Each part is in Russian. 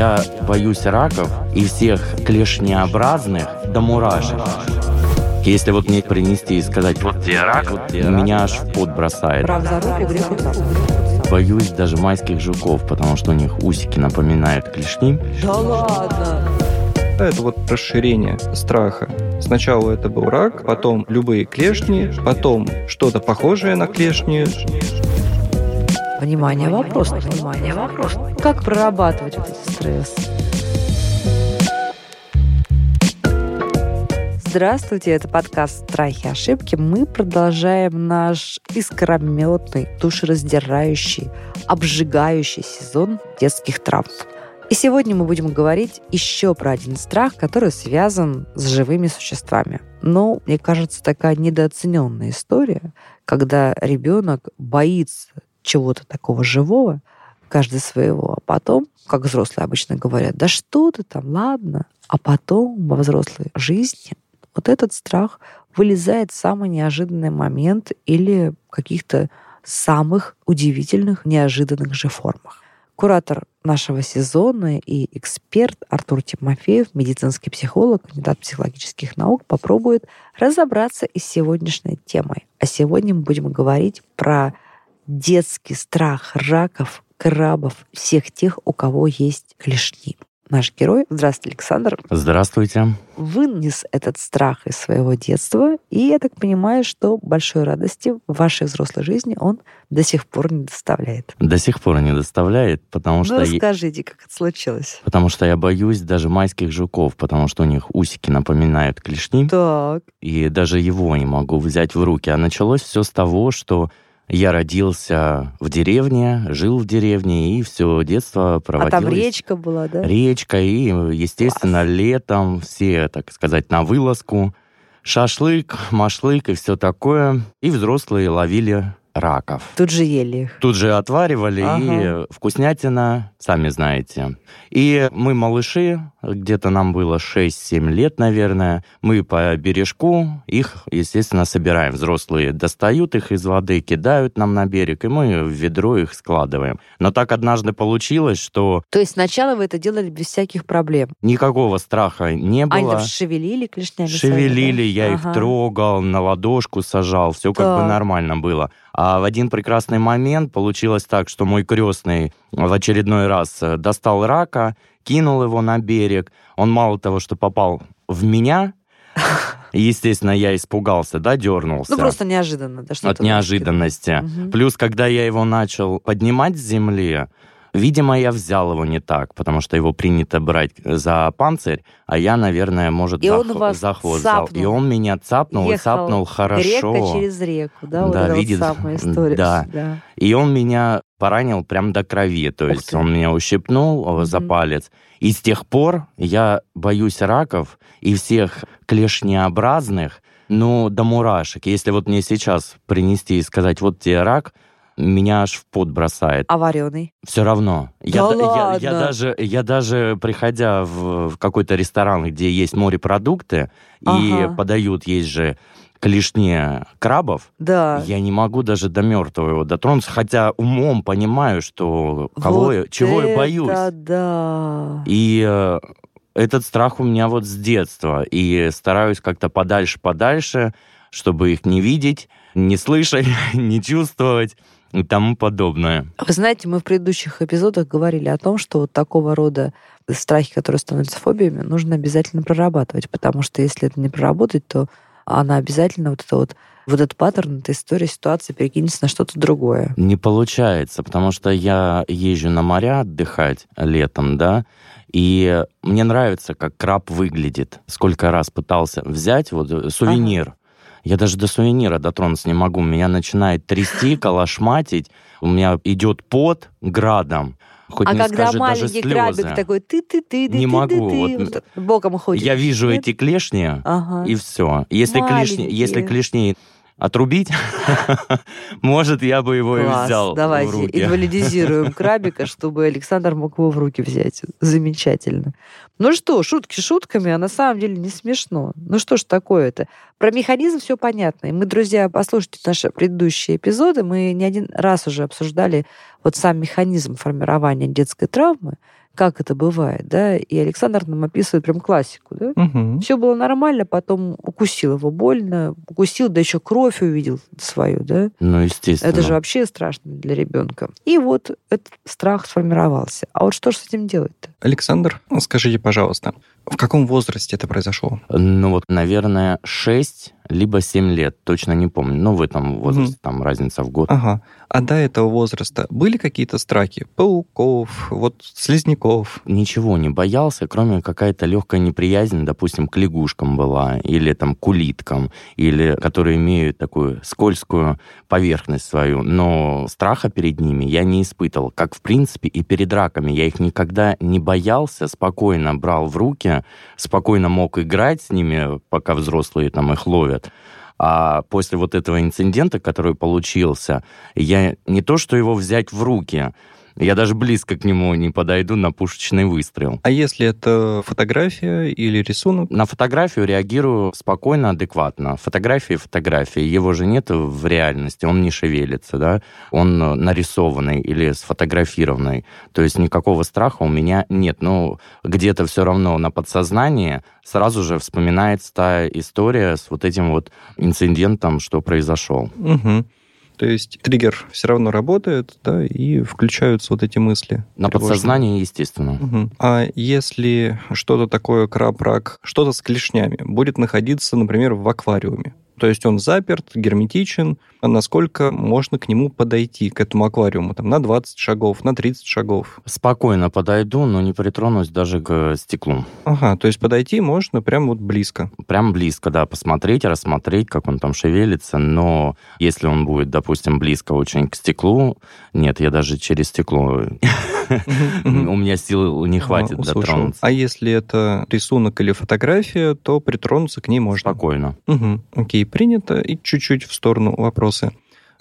Я боюсь раков и всех клешнеобразных до мурашек. Если вот мне принести и сказать, вот тебе рак, вот тебе меня аж в пот бросает. Боюсь даже майских жуков, потому что у них усики напоминают клешни. Да ладно. Это вот расширение страха. Сначала это был рак, потом любые клешни, потом что-то похожее на клешни. Внимание, вопрос, внимание, вопрос. Как прорабатывать этот стресс? Здравствуйте, это подкаст «Страхи и ошибки». Мы продолжаем наш искрометный, душераздирающий, обжигающий сезон детских травм. И сегодня мы будем говорить еще про один страх, который связан с живыми существами. Но, мне кажется, такая недооцененная история, когда ребенок боится чего-то такого живого, каждый своего, а потом, как взрослые обычно говорят, да что ты там, ладно, а потом во взрослой жизни вот этот страх вылезает в самый неожиданный момент или каких-то самых удивительных, неожиданных же формах. Куратор нашего сезона и эксперт Артур Тимофеев, медицинский психолог, кандидат психологических наук, попробует разобраться и с сегодняшней темой. А сегодня мы будем говорить про детский страх раков, крабов, всех тех, у кого есть клешни наш герой. Здравствуйте, Александр. Здравствуйте. Вынес этот страх из своего детства, и я так понимаю, что большой радости в вашей взрослой жизни он до сих пор не доставляет. До сих пор не доставляет, потому ну, что... расскажите, как это случилось. Потому что я боюсь даже майских жуков, потому что у них усики напоминают клешни. Так. И даже его не могу взять в руки. А началось все с того, что я родился в деревне, жил в деревне, и все детство проводил. А там речка была, да? Речка, и, естественно, Класс. летом все, так сказать, на вылазку. Шашлык, машлык и все такое. И взрослые ловили раков. Тут же ели их. Тут же отваривали, ага. и вкуснятина, сами знаете. И мы малыши, где-то нам было 6-7 лет, наверное, мы по бережку их, естественно, собираем. Взрослые достают их из воды, кидают нам на берег, и мы в ведро их складываем. Но так однажды получилось, что... То есть сначала вы это делали без всяких проблем? Никакого страха не было. Они шевелили клешнями? Шевелили, своими, да? я ага. их трогал, на ладошку сажал, все как бы нормально было. А в один прекрасный момент получилось так, что мой крестный в очередной раз э, достал рака, кинул его на берег. Он мало того, что попал в меня, Естественно, я испугался, да, дернулся. Ну, просто неожиданно, да, что От неожиданности. Угу. Плюс, когда я его начал поднимать с земли, Видимо, я взял его не так, потому что его принято брать за панцирь, а я, наверное, может, и за, он вас за хвост цапнул. взял. И он меня цапнул Ехал и цапнул хорошо. Река через реку, да? Вот да, это видит. Вот самая история. Да. да. И он меня поранил прям до крови. То есть он меня ущипнул mm-hmm. за палец. И с тех пор я боюсь раков и всех клешнеобразных, ну, до мурашек. Если вот мне сейчас принести и сказать, вот тебе рак, меня аж в пот бросает. А вареный? Все равно. Да я, ладно? Я, я, даже, я даже, приходя в, в какой-то ресторан, где есть морепродукты, ага. и подают, есть же клешни крабов, да. я не могу даже до мертвого его дотронуться, хотя умом понимаю, что кого вот я, чего я боюсь. да. И э, этот страх у меня вот с детства, и стараюсь как-то подальше-подальше, чтобы их не видеть, не слышать, не чувствовать и тому подобное. Вы знаете, мы в предыдущих эпизодах говорили о том, что вот такого рода страхи, которые становятся фобиями, нужно обязательно прорабатывать, потому что если это не проработать, то она обязательно вот это вот вот этот паттерн, эта история, ситуация перекинется на что-то другое. Не получается, потому что я езжу на моря отдыхать летом, да, и мне нравится, как краб выглядит. Сколько раз пытался взять вот э, сувенир, ага. Я даже до сувенира дотронуться не могу. Меня начинает трясти, колошматить. У меня идет пот градом. Хоть а не когда скажет, маленький слезы. такой ты ты ты Не ты, могу. Ты, ты, Вот боком ходит. Я вижу Нет? эти клешни, ага. и все. Если клешни, Маленькие. если клешни отрубить, может, я бы его Класс. и взял Давайте в руки. инвалидизируем крабика, чтобы Александр мог его в руки взять. Замечательно. Ну что, шутки шутками, а на самом деле не смешно. Ну что ж такое-то? Про механизм все понятно. И мы, друзья, послушайте наши предыдущие эпизоды. Мы не один раз уже обсуждали вот сам механизм формирования детской травмы. Как это бывает, да, и Александр нам описывает прям классику, да. Угу. Все было нормально, потом укусил его больно, укусил, да еще кровь увидел свою, да. Ну, естественно. Это же вообще страшно для ребенка. И вот этот страх сформировался. А вот что же с этим делать-то? Александр, скажите, пожалуйста, в каком возрасте это произошло? Ну вот, наверное, 6 либо 7 лет, точно не помню. Но в этом возрасте Мгм. там разница в год. Ага. А до этого возраста были какие-то страхи? Пауков, вот слизняков? Ничего не боялся, кроме какая-то легкая неприязнь, допустим, к лягушкам была, или там к улиткам, или которые имеют такую скользкую поверхность свою. Но страха перед ними я не испытывал. Как, в принципе, и перед раками. Я их никогда не боялся, спокойно брал в руки, спокойно мог играть с ними, пока взрослые там их ловят. А после вот этого инцидента, который получился, я не то, что его взять в руки, я даже близко к нему не подойду на пушечный выстрел. А если это фотография или рисунок? На фотографию реагирую спокойно, адекватно. Фотографии фотографии. Его же нет в реальности, он не шевелится, да? Он нарисованный или сфотографированный. То есть никакого страха у меня нет. Но где-то все равно на подсознании сразу же вспоминается та история с вот этим вот инцидентом, что произошел. Угу. То есть триггер все равно работает, да, и включаются вот эти мысли. На тревожные. подсознании, естественно. Мгм. А если что-то такое, краб, рак, что-то с клешнями, будет находиться, например, в аквариуме, то есть он заперт, герметичен, а насколько можно к нему подойти, к этому аквариуму, там, на 20 шагов, на 30 шагов? Спокойно подойду, но не притронусь даже к стеклу. Ага, то есть подойти можно прям вот близко. Прям близко, да, посмотреть, рассмотреть, как он там шевелится, но если он будет, допустим, близко очень к стеклу, нет, я даже через стекло, у меня сил не хватит услышал. дотронуться. А если это рисунок или фотография, то притронуться к ней можно. Спокойно. Угу. Окей, принято. И чуть-чуть в сторону вопросы.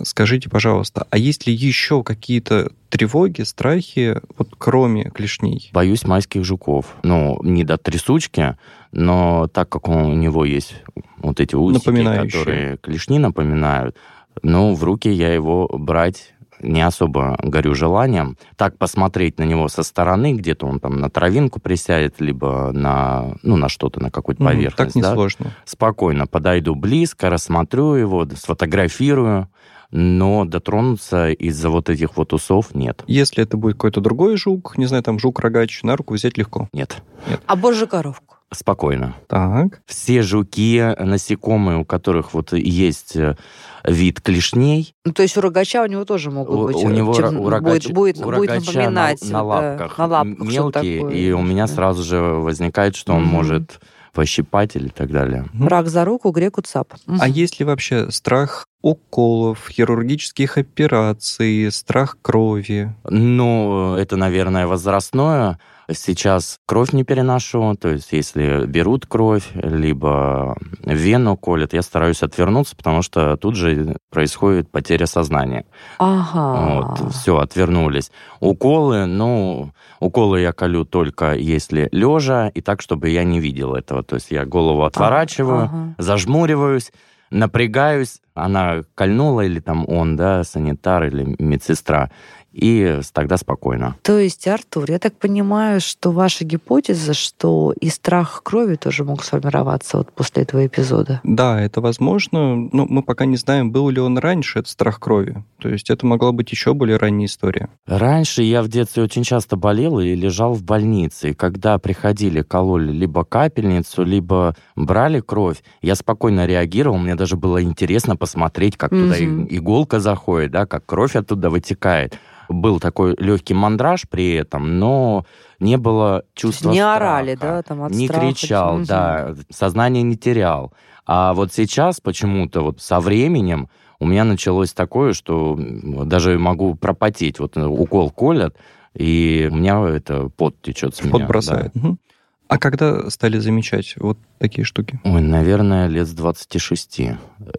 Скажите, пожалуйста, а есть ли еще какие-то тревоги, страхи, вот кроме клешней? Боюсь майских жуков. Ну, не до трясучки, но так как у него есть вот эти усики, которые клешни напоминают, ну, в руки я его брать не особо горю желанием. Так посмотреть на него со стороны, где-то он там на травинку присядет, либо на, ну, на что-то, на какую-то поверхность. Так да. несложно. Спокойно подойду близко, рассмотрю его, сфотографирую, но дотронуться из-за вот этих вот усов нет. Если это будет какой-то другой жук, не знаю, там жук-рогач, на руку взять легко. Нет. А божью коровку? Спокойно. Так. Все жуки, насекомые, у которых вот есть э, вид клешней, Ну, то есть у рогача у него тоже могут быть... у э, него чем- у будет, рогача, будет, у будет рогача на- напоминать на, да, лапках, на лапках мелкие, такое. и у меня Да. сразу же возникает, что он Мгм. может пощипать или так далее. Мгм. Рак за руку, греку цап. А есть ли вообще страх уколов, хирургических операций, страх крови? Ну, это, наверное, возрастное. Сейчас кровь не переношу, то есть если берут кровь, либо вену колят, я стараюсь отвернуться, потому что тут же происходит потеря сознания. Ага. Вот, все, отвернулись. Уколы, ну, уколы я колю только если лежа, и так, чтобы я не видел этого. То есть я голову отворачиваю, Ага. зажмуриваюсь, напрягаюсь, она кольнула, или там он, да, санитар или медсестра, и тогда спокойно. То есть, Артур, я так понимаю, что ваша гипотеза, что и страх крови тоже мог сформироваться вот после этого эпизода. Да, это возможно, но мы пока не знаем, был ли он раньше, этот страх крови. То есть это могла быть еще более ранняя история. Раньше я в детстве очень часто болел и лежал в больнице. И когда приходили, кололи либо капельницу, либо брали кровь, я спокойно реагировал. Мне даже было интересно посмотреть, как туда Мгм. и- иголка заходит, да, как кровь оттуда вытекает. Был такой легкий мандраж при этом, но не было чувства не страха. орали, да, там от не страха. кричал, Мгм. да, сознание не терял. А вот сейчас почему-то вот со временем у меня началось такое, что даже могу пропотеть. Вот э, укол колят, и у меня это пот течет с меня. Пот бросает. Мгм. А когда стали замечать вот такие штуки? Ой, наверное, лет с 26.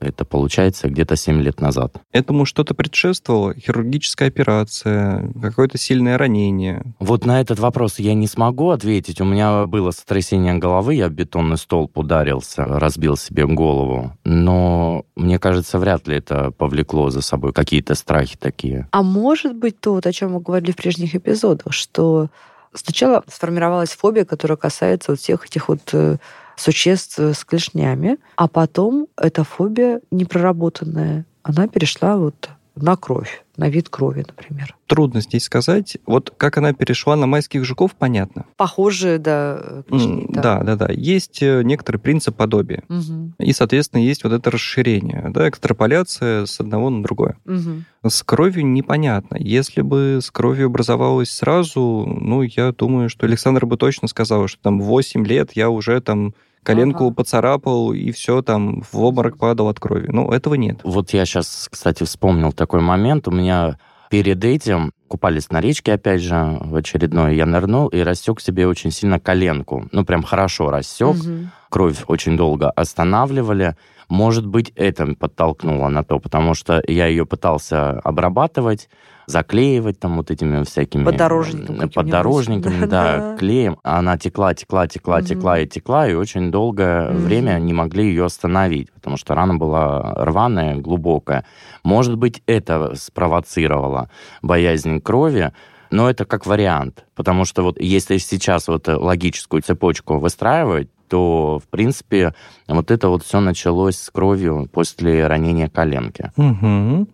Это получается где-то 7 лет назад. Этому что-то предшествовало? Хирургическая операция, какое-то сильное ранение? Вот на этот вопрос я не смогу ответить. У меня было сотрясение головы, я в бетонный столб ударился, разбил себе голову. Но мне кажется, вряд ли это повлекло за собой какие-то страхи такие. А может быть то, вот о чем мы говорили в прежних эпизодах, что Сначала сформировалась фобия, которая касается вот всех этих вот э, существ с клешнями, а потом эта фобия непроработанная, она перешла вот на кровь, на вид крови, например. Трудно здесь сказать. Вот как она перешла на майских жуков, понятно. Похожие, да, клешни, да. Да, да, да. Есть э, некоторый принцип подобия. Угу. И, соответственно, есть вот это расширение, да, экстраполяция с одного на другое. Угу. С кровью непонятно. Если бы с кровью образовалось сразу, ну, я думаю, что Александр бы точно сказал, что там 8 лет я уже там коленку ага. поцарапал, и все, там, в обморок падал от крови. Ну, этого нет. Вот я сейчас, кстати, вспомнил такой момент. У меня перед этим купались на речке, опять же, в очередной. Я нырнул и рассек себе очень сильно коленку. Ну, прям хорошо рассек. Угу. Кровь очень долго останавливали. Может быть, это подтолкнуло на то, потому что я ее пытался обрабатывать, заклеивать там вот этими всякими... Подорожниками. Подорожниками, да, клеем. Она текла, текла, текла, текла и текла, и очень долгое время не могли ее остановить, потому что рана была рваная, глубокая. Может быть, это спровоцировало боязнь крови, но это как вариант, потому что вот если сейчас вот логическую цепочку выстраивать, то, в принципе, вот это вот все началось с кровью после ранения коленки. Угу.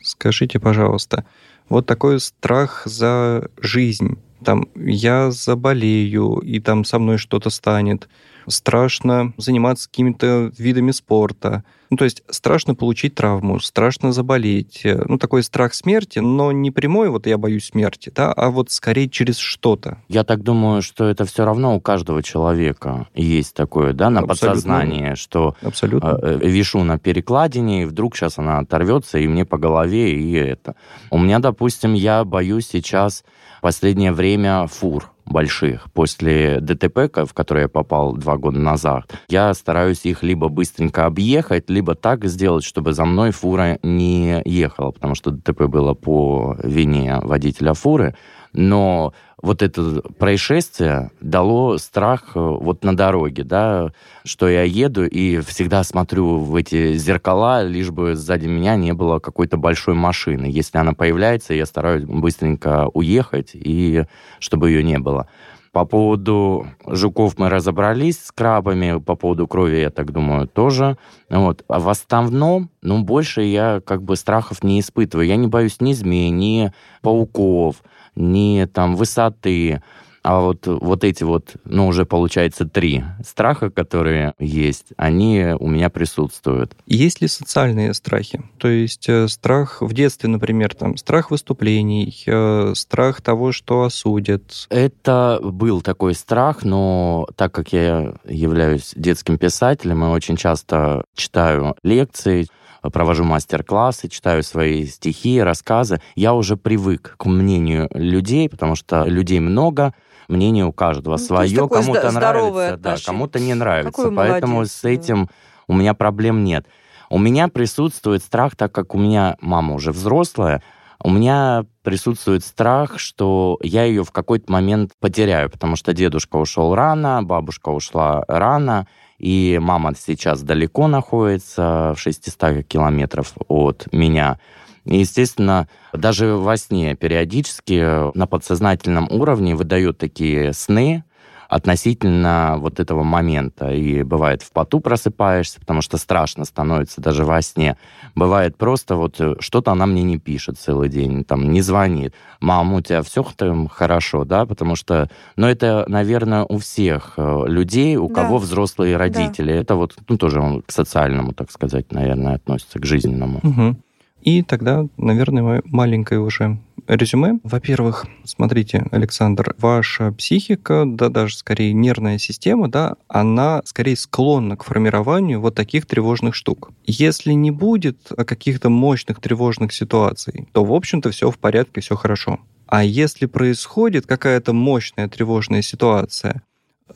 Скажите, пожалуйста, вот такой страх за жизнь. Там я заболею, и там со мной что-то станет. Страшно заниматься какими-то видами спорта ну, то есть страшно получить травму, страшно заболеть. Э, ну, такой страх смерти, но не прямой, вот я боюсь смерти, да, а вот скорее через что-то. Я так думаю, что это все равно у каждого человека есть такое, да, на Абсолютно. подсознание, что Абсолютно. Э, э, вишу на перекладине, и вдруг сейчас она оторвется, и мне по голове, и это. У меня, допустим, я боюсь сейчас последнее время фур больших. После ДТП, в который я попал два года назад, я стараюсь их либо быстренько объехать, либо так сделать, чтобы за мной фура не ехала, потому что ДТП было по вине водителя фуры. Но вот это происшествие дало страх э, вот на дороге, да, что я еду и всегда смотрю в эти зеркала, лишь бы сзади меня не было какой-то большой машины. Если она появляется, я стараюсь быстренько уехать, и чтобы ее не было. По поводу жуков мы разобрались с крабами, по поводу крови, я так думаю, тоже. Вот. А в основном, ну, больше я как бы страхов не испытываю. Я не боюсь ни змей, ни пауков, ни там высоты. А вот, вот эти вот, ну, уже получается три страха, которые есть, они у меня присутствуют. Есть ли социальные страхи? То есть э, страх в детстве, например, там, страх выступлений, э, страх того, что осудят? Это был такой страх, но так как я являюсь детским писателем и очень часто читаю лекции, провожу мастер-классы, читаю свои стихи, рассказы, я уже привык к мнению людей, потому что людей много, мнение у каждого ну, свое, кому-то нравится, да, кому-то не нравится. Какой Поэтому молодец, с этим у меня проблем нет. У меня присутствует страх, так как у меня мама уже взрослая, у меня присутствует страх, что я ее в какой-то момент потеряю, потому что дедушка ушел рано, бабушка ушла рано, и мама сейчас далеко находится, в 600 километров от меня. И, естественно, даже во сне периодически на подсознательном уровне выдают такие сны, относительно вот этого момента. И бывает в поту просыпаешься, потому что страшно становится даже во сне. Бывает просто вот э, что-то она мне не пишет целый день, там не звонит. Мама, у тебя все там хорошо, да? Потому что, ну это, наверное, у всех э, людей, у да. кого взрослые родители. Да. Это вот ну, тоже к социальному, так сказать, наверное, относится, к жизненному. Угу. И тогда, наверное, маленькое уже резюме. Во-первых, смотрите, Александр, ваша психика, да даже скорее нервная система, да, она скорее склонна к формированию вот таких тревожных штук. Если не будет каких-то мощных тревожных ситуаций, то, в общем-то, все в порядке, все хорошо. А если происходит какая-то мощная тревожная ситуация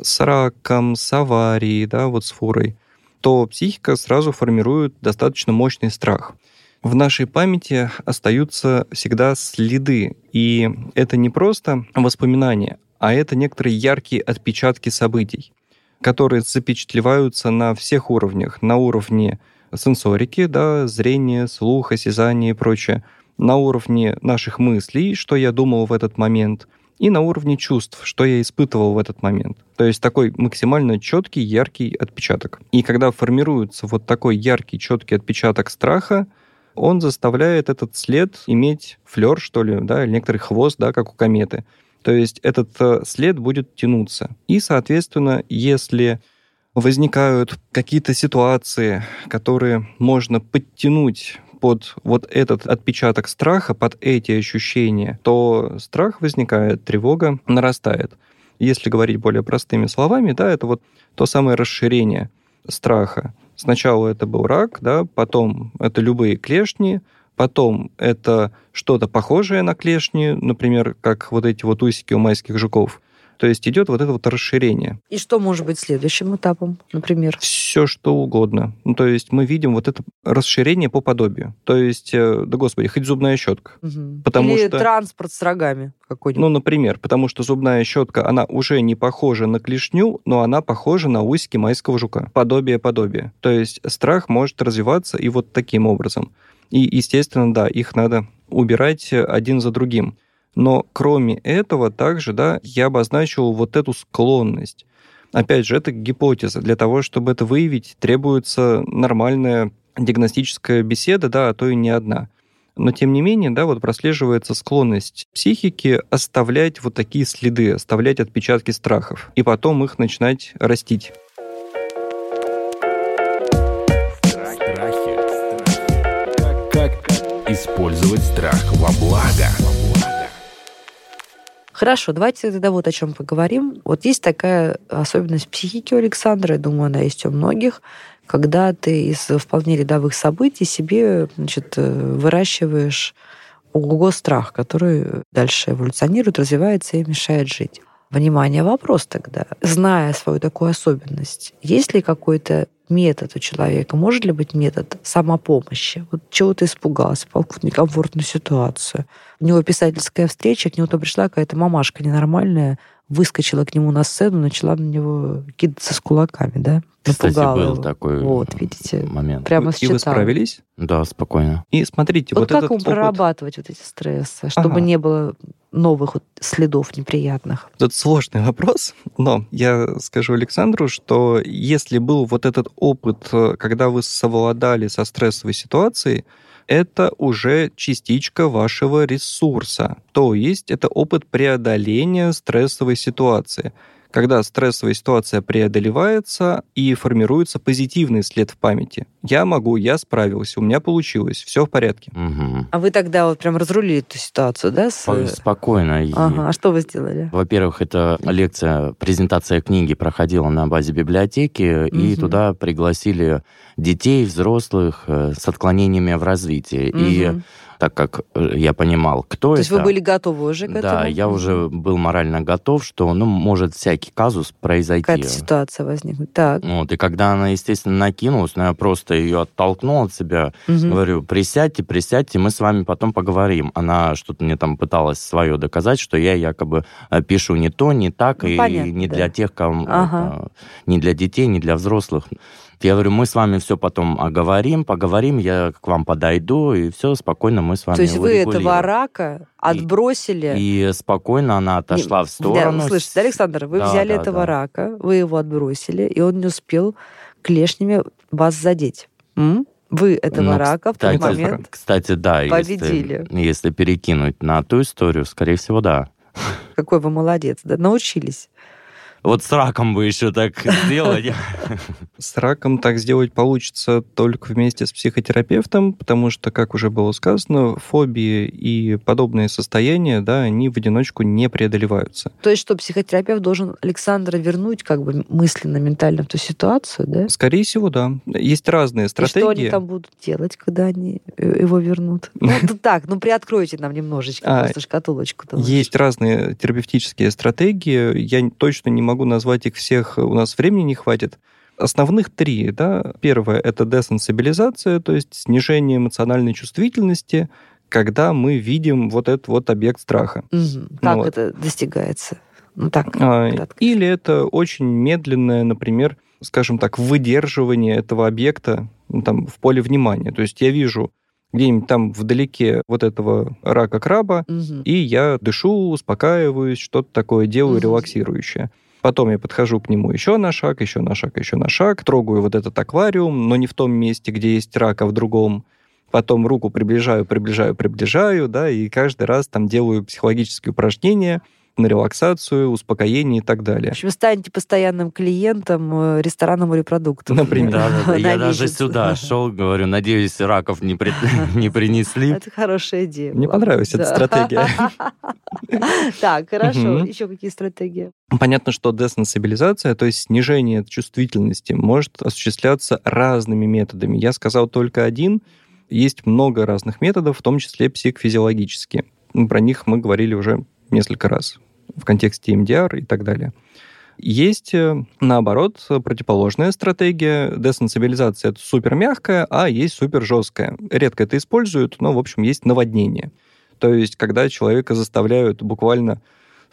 с раком, с аварией, да, вот с фурой, то психика сразу формирует достаточно мощный страх в нашей памяти остаются всегда следы. И это не просто воспоминания, а это некоторые яркие отпечатки событий, которые запечатлеваются на всех уровнях. На уровне сенсорики, да, зрения, слуха, осязания и прочее. На уровне наших мыслей, что я думал в этот момент. и на уровне чувств, что я испытывал в этот момент. То есть такой максимально четкий, яркий отпечаток. И когда формируется вот такой яркий, четкий отпечаток страха, он заставляет этот след иметь флер, что ли, да, или некоторый хвост, да, как у кометы. То есть этот э, след будет тянуться. И, соответственно, если возникают какие-то ситуации, которые можно подтянуть под вот этот отпечаток страха, под эти ощущения, то страх возникает, тревога нарастает. Если говорить более простыми словами, да, это вот то самое расширение страха. Сначала это был рак, да, потом это любые клешни, потом это что-то похожее на клешни, например, как вот эти вот усики у майских жуков, то есть идет вот это вот расширение. И что может быть следующим этапом, например? Все что угодно. Ну, то есть мы видим вот это расширение по подобию. То есть, э, да господи, хоть зубная щетка. Угу. Потому Или что... транспорт с рогами какой-нибудь. Ну, например, потому что зубная щетка, она уже не похожа на клешню, но она похожа на усики майского жука. Подобие-подобие. То есть страх может развиваться и вот таким образом. И, естественно, да, их надо убирать один за другим. Но кроме этого также да, я обозначил вот эту склонность. Опять же, это гипотеза. Для того, чтобы это выявить, требуется нормальная диагностическая беседа, да, а то и не одна. Но тем не менее, да, вот прослеживается склонность психики оставлять вот такие следы, оставлять отпечатки страхов, и потом их начинать растить. Страхи. Как использовать страх во благо? Хорошо, давайте тогда вот о чем поговорим. Вот есть такая особенность психики у Александра, я думаю, она есть у многих, когда ты из вполне рядовых событий себе значит, э, выращиваешь ого страх, который дальше эволюционирует, развивается и мешает жить. Внимание, вопрос тогда. Зная свою такую особенность, есть ли какой-то метод у человека? Может ли быть метод самопомощи? Вот чего ты испугался, попал в некомфортную ситуацию. У него писательская встреча, к нему то пришла какая-то мамашка ненормальная, выскочила к нему на сцену, начала на него кидаться с кулаками, да? Кстати, был его. такой вот, видите, момент. Прямо И вы справились? Да, спокойно. И смотрите, вот, вот как этот ему опыт... прорабатывать вот эти стрессы, чтобы ага. не было новых вот следов неприятных? Это сложный вопрос, но я скажу Александру, что если был вот этот опыт, когда вы совладали со стрессовой ситуацией, это уже частичка вашего ресурса. То есть это опыт преодоления стрессовой ситуации когда стрессовая ситуация преодолевается и формируется позитивный след в памяти. Я могу, я справился, у меня получилось, все в порядке. Угу. А вы тогда вот прям разрулили эту ситуацию, да? С... Спокойно. Ага. А что вы сделали? Во-первых, это лекция, презентация книги проходила на базе библиотеки, угу. и туда пригласили детей, взрослых э, с отклонениями в развитии. Угу. И так как э, я понимал, кто То это. есть вы были готовы уже к да, этому? Да, я уже был морально готов, что, ну, может всякий казус произойти. Какая-то ситуация возникнуть. Так. Вот, и когда она, естественно, накинулась, но ну, я просто ее оттолкнул от себя, угу. говорю, присядьте, присядьте, мы с вами потом поговорим. Она что-то мне там пыталась свое доказать, что я якобы э, пишу не то, не так, ну, и понятно, не да. для тех, кому... Ага. Не для детей, не для взрослых. Я говорю, мы с вами все потом оговорим, поговорим, я к вам подойду, и все, спокойно мы с вами То есть вы этого рака отбросили? И, и спокойно она отошла не, в сторону. Да, слышите, Александр, вы да, взяли да, этого да. рака, вы его отбросили, и он не успел клешнями вас задеть. М? Вы этого ну, рака кстати, в тот момент Кстати, да. Победили. Если, если перекинуть на ту историю, скорее всего, да. Какой вы молодец, да, научились. Вот с раком бы еще так сделать. С раком так сделать получится только вместе с психотерапевтом, потому что, как уже было сказано, фобии и подобные состояния, да, они в одиночку не преодолеваются. То есть, что психотерапевт должен Александра вернуть как бы мысленно, ментально в ту ситуацию, да? Скорее всего, да. Есть разные стратегии. И что они там будут делать, когда они э, его вернут? Ну, так, ну приоткройте нам немножечко а, просто шкатулочку. Есть разные терапевтические стратегии. Я точно не могу назвать их всех, у нас времени не хватит. Основных три. Да? Первое – это десенсибилизация, то есть снижение эмоциональной чувствительности, когда мы видим вот этот вот объект страха. Угу. Как вот. это достигается? Ну, так, а, или это очень медленное, например, скажем так, выдерживание этого объекта ну, там, в поле внимания. То есть я вижу где-нибудь там вдалеке вот этого рака краба, Мгм. и я дышу, успокаиваюсь, что-то такое делаю Мгм. релаксирующее. Потом я подхожу к нему еще на шаг, еще на шаг, еще на шаг, трогаю вот этот аквариум, но не в том месте, где есть рак, а в другом. Потом руку приближаю, приближаю, приближаю, да, и каждый раз там делаю психологические упражнения на релаксацию, успокоение и так В далее. общем, станете постоянным клиентом э, ресторана морепродуктов. Например. Да, да, да. Я даже сюда шел, говорю, надеюсь, раков не, при- не принесли. Это хорошая идея. Мне понравилась эта стратегия. Так, хорошо. Еще какие стратегии? Понятно, что десенсибилизация, то есть снижение чувствительности, может осуществляться разными методами. Я сказал только один. Есть много разных методов, в том числе психофизиологические. Про них мы говорили уже несколько раз в контексте МДР и так далее. Есть, э, наоборот, противоположная стратегия. Десенсибилизация — это супер мягкая, а есть супер жесткая. Редко это используют, но, в общем, есть наводнение. То есть, когда человека заставляют буквально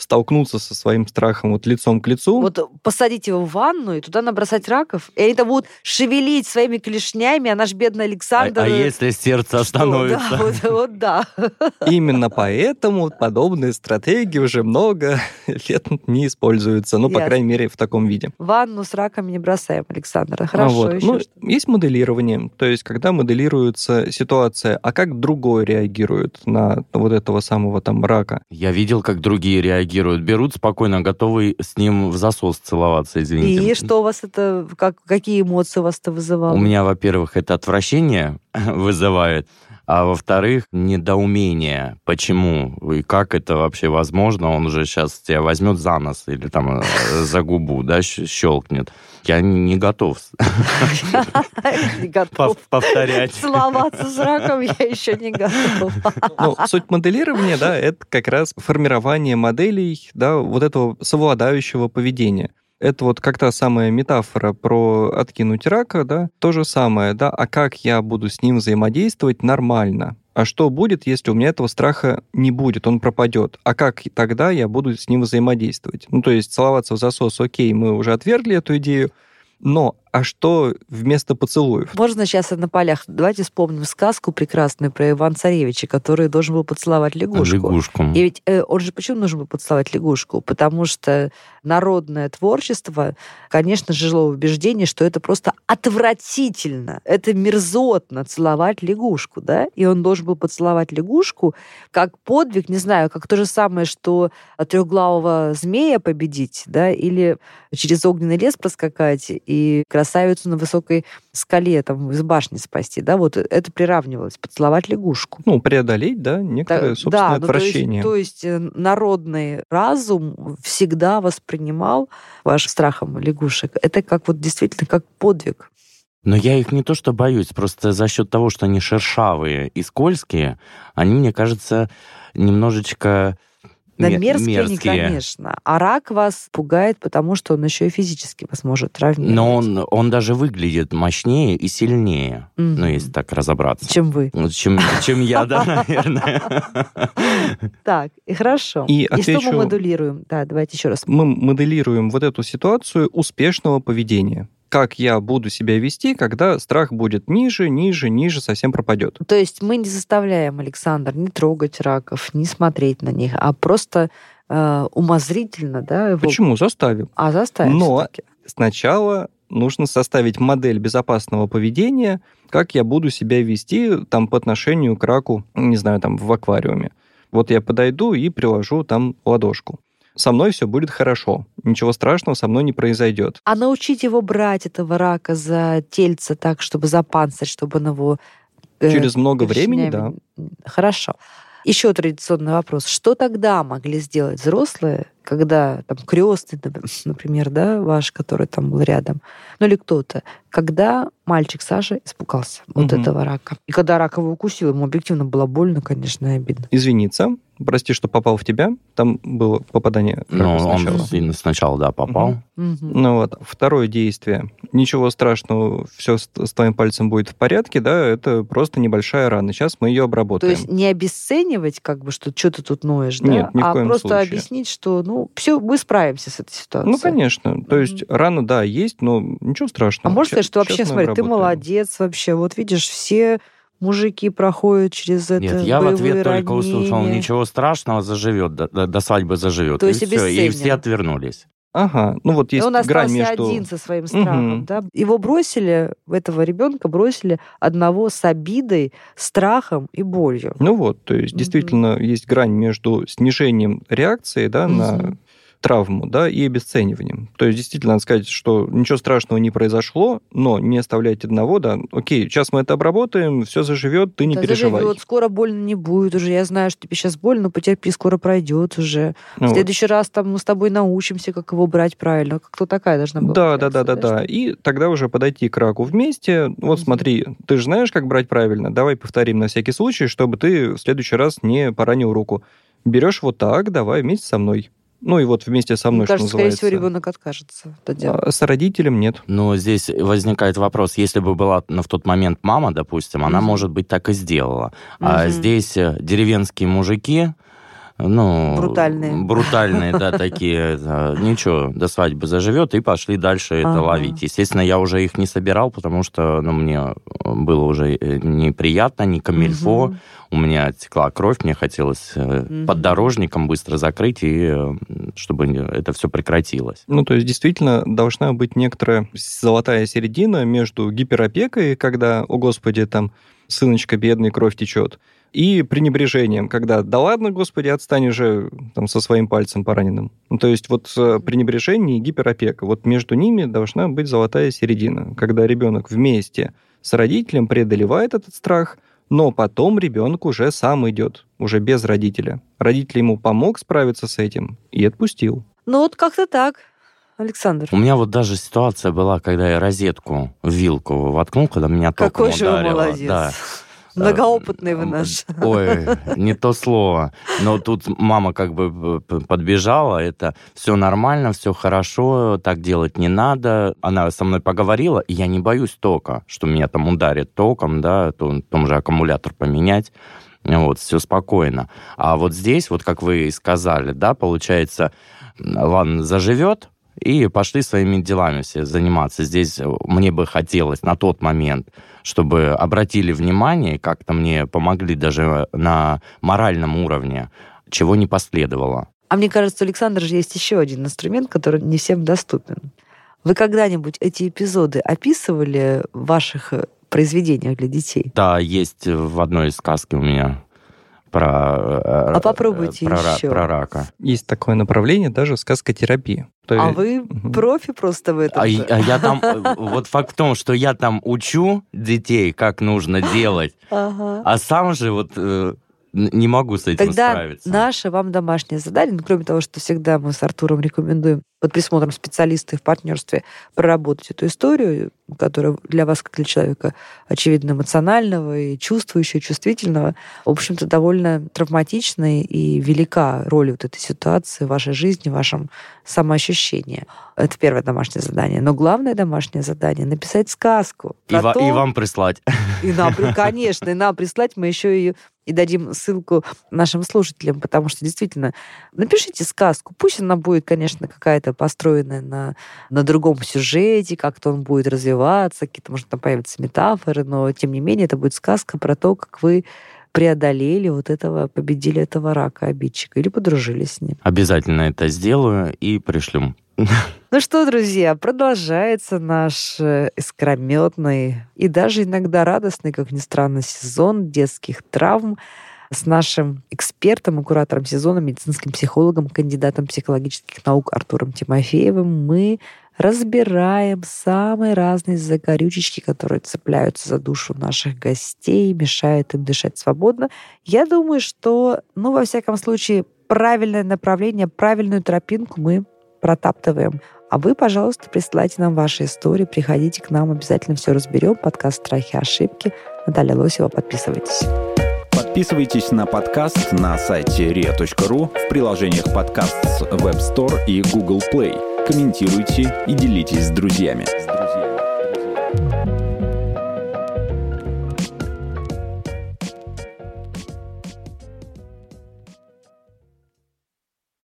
столкнуться со своим страхом вот лицом к лицу. Вот посадить его в ванну и туда набросать раков, и они там будут шевелить своими клешнями, а наш бедный А, Александр... а если сердце Что? остановится? Да, вот, вот да. Именно поэтому подобные стратегии уже много лет не используются. Ну, по Ясно. крайней мере, в таком виде. Ванну с раками не бросаем, Александр. А Хорошо, вот. еще Ну, что? есть моделирование, то есть когда моделируется ситуация, а как другой реагирует на вот этого самого там рака. Я видел, как другие реагируют. Берут спокойно, готовы с ним в засос целоваться, извините. И что у вас это, как, какие эмоции у вас это вызывало? У меня, во-первых, это отвращение вызывает, а во-вторых, недоумение. Почему и как это вообще возможно? Он уже сейчас тебя возьмет за нос или там э, за губу, да, щелкнет. Я не готов Не готов. пов- повторять. Целоваться с раком я еще не готова. Ну, суть моделирования, да, это как раз формирование моделей, да, вот этого совладающего поведения. Это вот как та самая метафора про откинуть рака, да, то же самое, да, а как я буду с ним взаимодействовать нормально? А что будет, если у меня этого страха не будет, он пропадет? А как тогда я буду с ним взаимодействовать? Ну, то есть целоваться в засос, окей, мы уже отвергли эту идею, но а что вместо поцелуев? Можно сейчас на полях. Давайте вспомним сказку прекрасную про Ивана Царевича, который должен был поцеловать лягушку. Лягушку. И ведь э, он же почему нужно было поцеловать лягушку? Потому что народное творчество, конечно, жило в убеждении, что это просто отвратительно, это мерзотно целовать лягушку, да? И он должен был поцеловать лягушку как подвиг, не знаю, как то же самое, что трехглавого змея победить, да, или через огненный лес проскакать и красавицу на высокой скале там из башни спасти, да, вот это приравнивалось, поцеловать лягушку. Ну, преодолеть, да, некоторое Да, собственное ну, то есть- отвращение. То есть, э, народный разум всегда воспринимал ваш страхом лягушек. Это как вот действительно как подвиг. Но я их не то что боюсь, просто за счет того, что они шершавые и скользкие, они, мне кажется, немножечко Да ме- мерзкие, мерзкие. конечно. А рак вас пугает, потому что он еще и физически вас может травмировать. Но он, он даже выглядит мощнее и сильнее, Мгм. ну, если так разобраться. Чем вы. Ну, Чем, чем я, да, наверное. Так, и хорошо. И что мы модулируем? Да, давайте еще раз. мы моделируем вот эту ситуацию успешного поведения. Как я буду себя вести, когда страх будет ниже, ниже, ниже, совсем пропадет. То есть мы не заставляем Александр не трогать раков, не смотреть на них, а просто э, умозрительно, да, его... Почему? Заставим. А заставим Но- всё-таки. Сначала нужно составить модель безопасного поведения, как я буду себя вести там по отношению к раку, не знаю, там в аквариуме. Вот я подойду и приложу там ладошку. Со мной все будет хорошо. Ничего страшного со мной не произойдет. А научить его брать этого рака за тельце так, чтобы за панцирь, чтобы он его... э, Через много времени, да. Хорошо. Еще традиционный вопрос. Что тогда могли сделать взрослые, когда там крестный, например, да, ваш, который там был рядом, ну или кто-то, когда мальчик Саша испугался вот этого рака. И когда рак его укусил, ему объективно было больно, конечно, и обидно. Извиниться. Прости, что попал в тебя. Там было попадание Ну, рака он сначала. сильно сначала, да, попал. Мгм. Ну вот, второе действие. Ничего страшного, все с, с твоим пальцем будет в порядке, да, это просто небольшая рана. Сейчас мы ее То обработаем. есть не обесценивать, как бы, что что ты тут ноешь, да, Нет, ни в а коем просто случае. объяснить, что, ну, все, мы справимся с этой ситуацией. Ну, конечно. То есть рана, да, есть, но ничего А страшного. можно сказать, что вообще, смотри, ты обработаем. молодец вообще, вот видишь, все мужики проходят через это Нет, я в ответ боевые только услышал, ранения. ничего страшного, заживет, до, до- до свадьбы заживет. То и есть всё, и все отвернулись. Ага, ну вот И есть он грань между... один со своим страхом, Мгм. да? Его бросили, этого ребенка бросили одного с обидой, страхом и болью. Ну вот, то есть Мгм. действительно есть грань между снижением реакции да, на Мгм. Травму да, и обесцениванием. То есть действительно надо сказать, что ничего страшного не произошло, но не оставлять одного, да, окей, сейчас мы это обработаем, все заживет, ты не Да переживай. заживет, скоро больно не будет уже. Я знаю, что тебе сейчас больно, но потерпи, скоро пройдет уже. Ну В вот. следующий раз там мы с тобой научимся, как его брать правильно. Кто такая должна была? Да, да, да, да, да. И тогда уже подойти к раку вместе. Вот Мгм. смотри, ты же знаешь, как брать правильно. Давай повторим на всякий случай, чтобы ты в следующий раз не поранил руку. Берешь вот так, давай вместе со мной. Ну и вот вместе со мной, Мне кажется, что скорее называется. всего, ребенок откажется это делать. А с родителем нет. Но здесь возникает вопрос, если бы была на в тот момент мама, допустим, она, Мгм. может быть, так и сделала. А Мгм. здесь э, деревенские мужики, ну... Брутальные. Брутальные, да, такие. э, Ничего, до свадьбы заживет, и пошли дальше это ловить. Естественно, я уже их не собирал, потому что ну, мне было уже э, неприятно, не камильфо. У меня текла кровь, мне хотелось э, поддорожником быстро закрыть, и э, чтобы это все прекратилось. Ну, то есть, действительно, должна быть некоторая золотая середина между гиперопекой, когда, о господи, там, сыночка бедный, кровь течет, и пренебрежением, когда, да ладно, господи, отстань уже там, со своим пальцем пораненным. Ну, то есть вот э, пренебрежение и гиперопека, вот между ними должна быть золотая середина, когда ребенок вместе с родителем преодолевает этот страх, но потом ребенок уже сам идет, уже без родителя. Родитель ему помог справиться с этим и отпустил. Ну вот как-то так, Александр. У меня вот даже ситуация была, когда я розетку в вилку воткнул, когда меня током Какой же ударило. молодец. Да. Многоопытный вы наш. Ой, не то слово. Но тут мама как бы подбежала, это все нормально, все хорошо, так делать не надо. Она со мной поговорила, и я не боюсь тока, что меня там ударит током, да, то, том же аккумулятор поменять. Вот, все спокойно. А вот здесь, вот как вы и сказали, да, получается, ладно, заживет, и пошли своими делами все заниматься. Здесь мне бы хотелось на тот момент, чтобы обратили внимание, как-то мне помогли даже на моральном уровне, чего не последовало. А мне кажется, у Александра же есть еще один инструмент, который не всем доступен. Вы когда-нибудь эти эпизоды описывали в ваших э, произведениях для детей? Да, есть в одной из сказки у меня про, А попробуйте про, еще. про рака. Есть такое направление, даже сказкотерапия. То А есть- вы Мгм. профи просто в этом. А, а я там, э, вот факт в том, что я там учу детей, как нужно делать, Ага. а сам же вот э, не могу с этим Тогда справиться. наше вам домашнее задание, ну, кроме того, что всегда мы с Артуром рекомендуем под присмотром специалиста и в партнерстве проработать эту историю, которая для вас, как для человека, очевидно, эмоционального и чувствующего, чувствительного, в общем-то, довольно травматичная и велика роль вот этой ситуации в вашей жизни, в вашем самоощущении. Это первое домашнее задание. Но главное домашнее задание — написать сказку. И, то, и вам прислать. и нам, конечно, и нам прислать мы еще ее и дадим ссылку нашим слушателям, потому что действительно, напишите сказку. Пусть она будет, конечно, какая-то построенная на, на другом сюжете, как-то он будет развиваться, какие-то, может, там появятся метафоры, но, тем не менее, это будет сказка про то, как вы преодолели вот этого, победили этого рака обидчика или подружились с ним. Обязательно это сделаю и пришлю. Ну что, друзья, продолжается наш э, искрометный и даже иногда радостный, как ни странно, сезон детских травм с нашим экспертом и куратором сезона, медицинским психологом, кандидатом психологических наук Артуром Тимофеевым. Мы разбираем самые разные закорючечки, которые цепляются за душу наших гостей, мешают им дышать свободно. Я думаю, что, ну, во всяком случае, правильное направление, правильную тропинку мы протаптываем. А вы, пожалуйста, присылайте нам ваши истории, приходите к нам, обязательно все разберем. Подкаст «Страхи и ошибки». Наталья Лосева, подписывайтесь. Подписывайтесь на подкаст на сайте ria.ru в приложениях подкаст с Web Store и Google Play. Комментируйте и делитесь с друзьями.